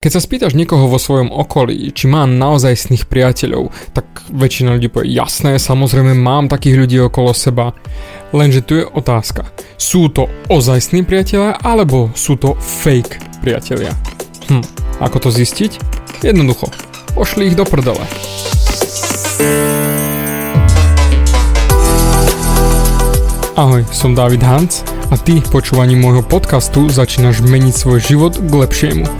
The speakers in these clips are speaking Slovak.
Keď sa spýtaš niekoho vo svojom okolí, či má naozajstných priateľov, tak väčšina ľudí povie, jasné, samozrejme mám takých ľudí okolo seba. Lenže tu je otázka, sú to ozajstní priatelia, alebo sú to fake priatelia? Hm, ako to zistiť? Jednoducho, pošli ich do prdele. Ahoj, som David Hans a ty počúvaním môjho podcastu začínaš meniť svoj život k lepšiemu.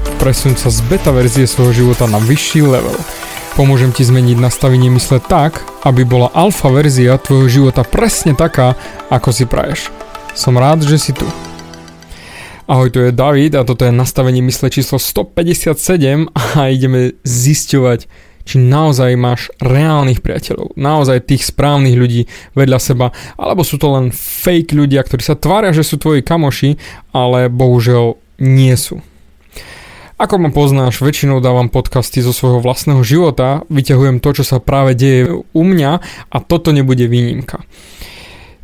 Presun sa z beta verzie svojho života na vyšší level. Pomôžem ti zmeniť nastavenie mysle tak, aby bola alfa verzia tvojho života presne taká, ako si praješ. Som rád, že si tu. Ahoj, tu je David a toto je nastavenie mysle číslo 157 a ideme zisťovať, či naozaj máš reálnych priateľov, naozaj tých správnych ľudí vedľa seba, alebo sú to len fake ľudia, ktorí sa tvária, že sú tvoji kamoši, ale bohužiaľ nie sú. Ako ma poznáš, väčšinou dávam podcasty zo svojho vlastného života, vyťahujem to, čo sa práve deje u mňa a toto nebude výnimka.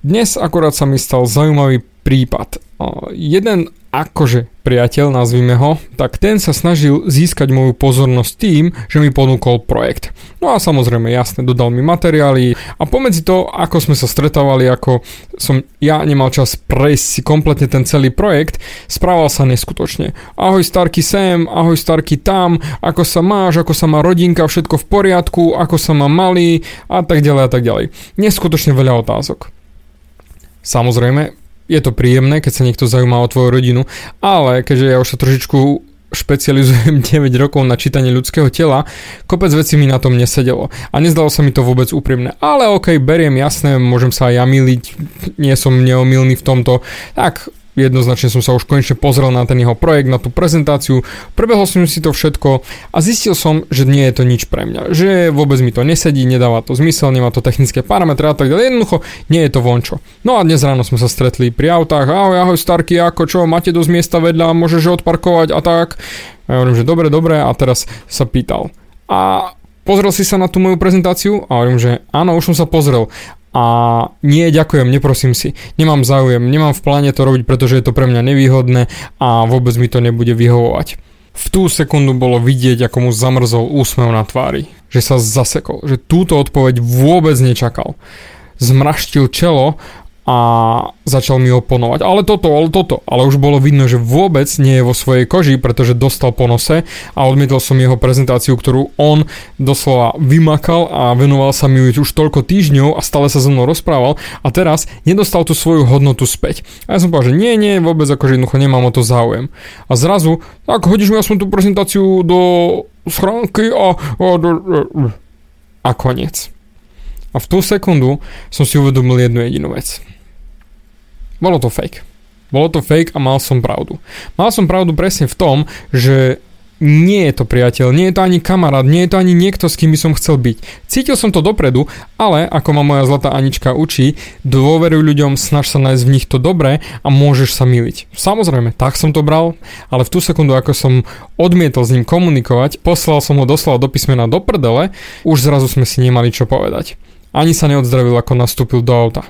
Dnes akorát sa mi stal zaujímavý prípad. Jeden akože priateľ, nazvime ho, tak ten sa snažil získať moju pozornosť tým, že mi ponúkol projekt. No a samozrejme, jasne, dodal mi materiály a pomedzi to, ako sme sa stretávali, ako som ja nemal čas prejsť si kompletne ten celý projekt, správal sa neskutočne. Ahoj Starky sem, ahoj Starky tam, ako sa máš, ako sa má rodinka, všetko v poriadku, ako sa má malý a tak ďalej a tak ďalej. Neskutočne veľa otázok. Samozrejme, je to príjemné, keď sa niekto zaujíma o tvoju rodinu, ale keďže ja už sa trošičku špecializujem 9 rokov na čítanie ľudského tela, kopec vecí mi na tom nesedelo. A nezdalo sa mi to vôbec úprimné. Ale ok, beriem jasné, môžem sa aj ja miliť, nie som neomilný v tomto, tak jednoznačne som sa už konečne pozrel na ten jeho projekt, na tú prezentáciu, prebehol som si to všetko a zistil som, že nie je to nič pre mňa, že vôbec mi to nesedí, nedáva to zmysel, nemá to technické parametre a tak ďalej, jednoducho nie je to vončo. No a dnes ráno sme sa stretli pri autách, ahoj, ahoj Starky, ako čo, máte dosť miesta vedľa, môžeš odparkovať a tak. A ja hovorím, že dobre, dobre a teraz sa pýtal. A pozrel si sa na tú moju prezentáciu? A hovorím, že áno, už som sa pozrel a nie, ďakujem, neprosím si, nemám záujem, nemám v pláne to robiť, pretože je to pre mňa nevýhodné a vôbec mi to nebude vyhovovať. V tú sekundu bolo vidieť, ako mu zamrzol úsmev na tvári, že sa zasekol, že túto odpoveď vôbec nečakal. Zmraštil čelo a začal mi oponovať. Ale toto, ale toto. Ale už bolo vidno, že vôbec nie je vo svojej koži, pretože dostal po nose a odmietol som jeho prezentáciu, ktorú on doslova vymakal a venoval sa mi už toľko týždňov a stále sa so mnou rozprával a teraz nedostal tú svoju hodnotu späť. A ja som povedal, že nie, nie, vôbec akože jednoducho nemám o to záujem. A zrazu, tak hodíš mi aspoň tú prezentáciu do schránky a, a, a, a koniec. A v tú sekundu som si uvedomil jednu jedinú vec. Bolo to fake. Bolo to fake a mal som pravdu. Mal som pravdu presne v tom, že nie je to priateľ, nie je to ani kamarát, nie je to ani niekto, s kým by som chcel byť. Cítil som to dopredu, ale ako ma moja zlatá Anička učí, dôveruj ľuďom, snaž sa nájsť v nich to dobré a môžeš sa miliť. Samozrejme, tak som to bral, ale v tú sekundu, ako som odmietol s ním komunikovať, poslal som ho doslova do písmena do prdele, už zrazu sme si nemali čo povedať. Ani sa neodzdravil, ako nastúpil do auta.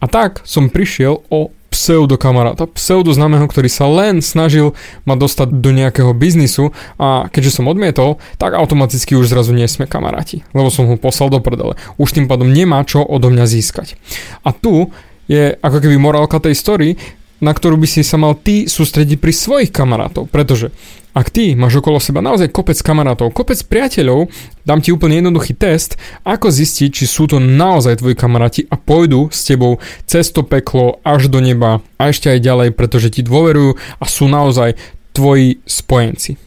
A tak som prišiel o pseudokamaráta, pseudoznámeho, ktorý sa len snažil ma dostať do nejakého biznisu a keďže som odmietol, tak automaticky už zrazu nie sme kamaráti, lebo som ho poslal do prdele. Už tým pádom nemá čo odo mňa získať. A tu je ako keby morálka tej story, na ktorú by si sa mal ty sústrediť pri svojich kamarátov, pretože ak ty máš okolo seba naozaj kopec kamarátov, kopec priateľov, dám ti úplne jednoduchý test, ako zistiť, či sú to naozaj tvoji kamaráti a pôjdu s tebou cez to peklo až do neba a ešte aj ďalej, pretože ti dôverujú a sú naozaj tvoji spojenci.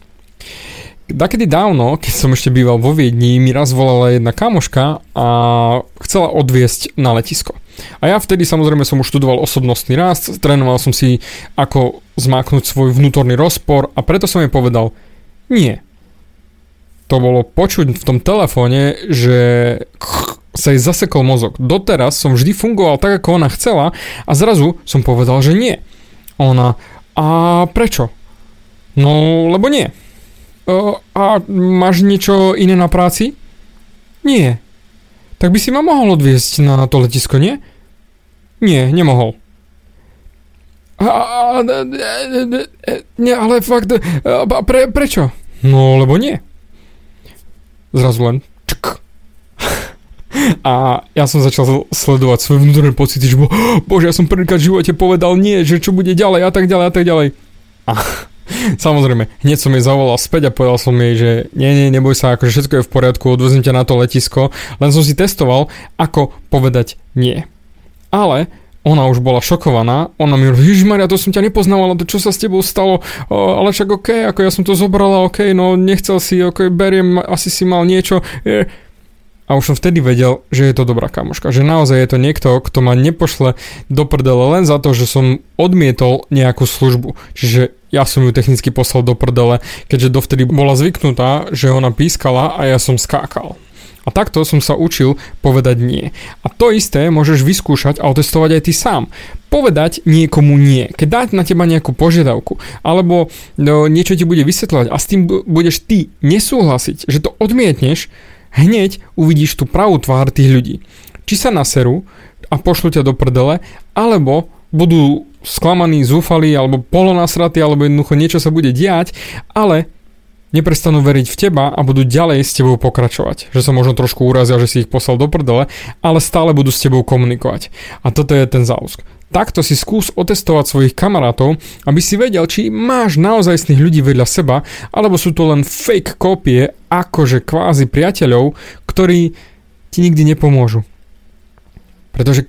Dakedy dávno, keď som ešte býval vo Viedni, mi raz volala jedna kamoška a chcela odviesť na letisko. A ja vtedy samozrejme som už študoval osobnostný rast, trénoval som si ako zmáknuť svoj vnútorný rozpor a preto som jej povedal, nie. to bolo počuť v tom telefóne, že sa jej zasekol mozog. Doteraz som vždy fungoval tak, ako ona chcela a zrazu som povedal, že nie. Ona, a prečo? No, lebo nie. A máš niečo iné na práci? Nie. Tak by si ma mohol odviesť na to letisko, nie? Nie, nemohol. A, a, nie, ale fakt, pre, prečo? No, lebo nie. Zrazu len čk. A ja som začal sledovať svoje vnútorné pocity, že bo, bože, ja som prvýkrát v živote povedal nie, že čo bude ďalej a tak ďalej a tak ďalej. A samozrejme, hneď som jej zavolal späť a povedal som jej, že nie, nie, neboj sa, akože všetko je v poriadku, odvezem ťa na to letisko, len som si testoval, ako povedať nie. Ale ona už bola šokovaná, ona mi hovorí, Maria, to som ťa nepoznala, to čo sa s tebou stalo, o, ale však OK, ako ja som to zobrala, OK, no nechcel si, OK, beriem, asi si mal niečo. A už som vtedy vedel, že je to dobrá kamoška, že naozaj je to niekto, kto ma nepošle do prdele len za to, že som odmietol nejakú službu. Čiže ja som ju technicky poslal do prdele, keďže dovtedy bola zvyknutá, že ona pískala a ja som skákal. A takto som sa učil povedať nie. A to isté môžeš vyskúšať a otestovať aj ty sám. Povedať niekomu nie. Keď dať na teba nejakú požiadavku, alebo no, niečo ti bude vysvetľovať a s tým budeš ty nesúhlasiť, že to odmietneš, hneď uvidíš tú pravú tvár tých ľudí. Či sa naserú a pošlu ťa do prdele, alebo budú sklamaní, zúfali, alebo polonasratí, alebo jednoducho niečo sa bude diať, ale neprestanú veriť v teba a budú ďalej s tebou pokračovať. Že sa možno trošku urazia, že si ich poslal do prdele, ale stále budú s tebou komunikovať. A toto je ten záusk. Takto si skús otestovať svojich kamarátov, aby si vedel, či máš naozajstných ľudí vedľa seba, alebo sú to len fake kópie, akože kvázi priateľov, ktorí ti nikdy nepomôžu. Pretože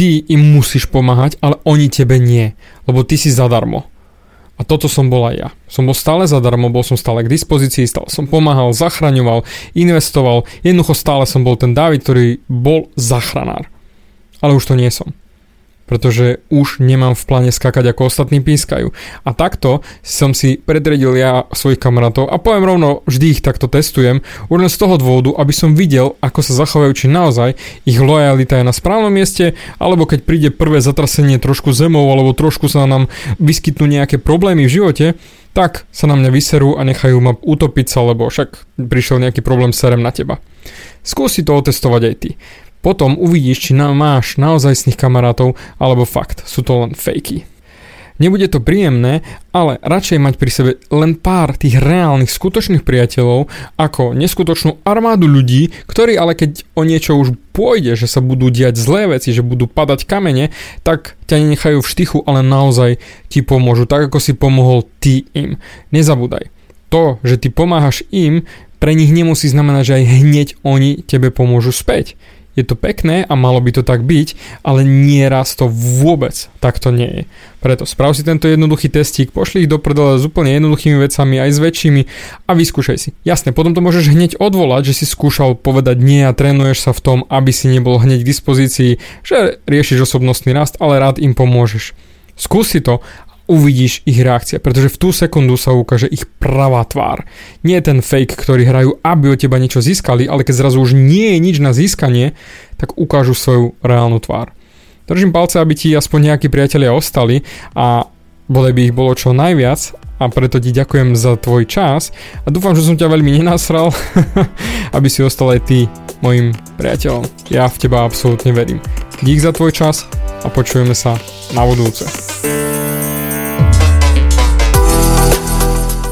ty im musíš pomáhať, ale oni tebe nie, lebo ty si zadarmo. A toto som bol aj ja. Som bol stále zadarmo, bol som stále k dispozícii, stále som pomáhal, zachraňoval, investoval. Jednoducho stále som bol ten David, ktorý bol zachranár. Ale už to nie som pretože už nemám v pláne skakať ako ostatní pískajú. A takto som si predredil ja svojich kamarátov a poviem rovno, vždy ich takto testujem, už len z toho dôvodu, aby som videl, ako sa zachovajú, či naozaj ich lojalita je na správnom mieste, alebo keď príde prvé zatrasenie trošku zemou, alebo trošku sa nám vyskytnú nejaké problémy v živote, tak sa na mňa vyserú a nechajú ma utopiť sa, lebo však prišiel nejaký problém serem na teba. Skúsi to otestovať aj ty. Potom uvidíš, či na, máš naozajstných kamarátov, alebo fakt, sú to len fejky. Nebude to príjemné, ale radšej mať pri sebe len pár tých reálnych skutočných priateľov ako neskutočnú armádu ľudí, ktorí ale keď o niečo už pôjde, že sa budú diať zlé veci, že budú padať kamene, tak ťa nenechajú v štychu, ale naozaj ti pomôžu, tak ako si pomohol ty im. Nezabúdaj, to, že ty pomáhaš im, pre nich nemusí znamenať, že aj hneď oni tebe pomôžu späť je to pekné a malo by to tak byť, ale nieraz to vôbec takto nie je. Preto sprav si tento jednoduchý testík, pošli ich do prdele s úplne jednoduchými vecami, aj s väčšími a vyskúšaj si. Jasne, potom to môžeš hneď odvolať, že si skúšal povedať nie a trénuješ sa v tom, aby si nebol hneď k dispozícii, že riešiš osobnostný rast, ale rád im pomôžeš. Skúsi to uvidíš ich reakcie, pretože v tú sekundu sa ukáže ich pravá tvár. Nie ten fake, ktorý hrajú, aby od teba niečo získali, ale keď zrazu už nie je nič na získanie, tak ukážu svoju reálnu tvár. Držím palce, aby ti aspoň nejakí priatelia ostali a bodaj by ich bolo čo najviac a preto ti ďakujem za tvoj čas a dúfam, že som ťa veľmi nenasral, aby si ostal aj ty mojim priateľom. Ja v teba absolútne verím. Dík za tvoj čas a počujeme sa na budúce.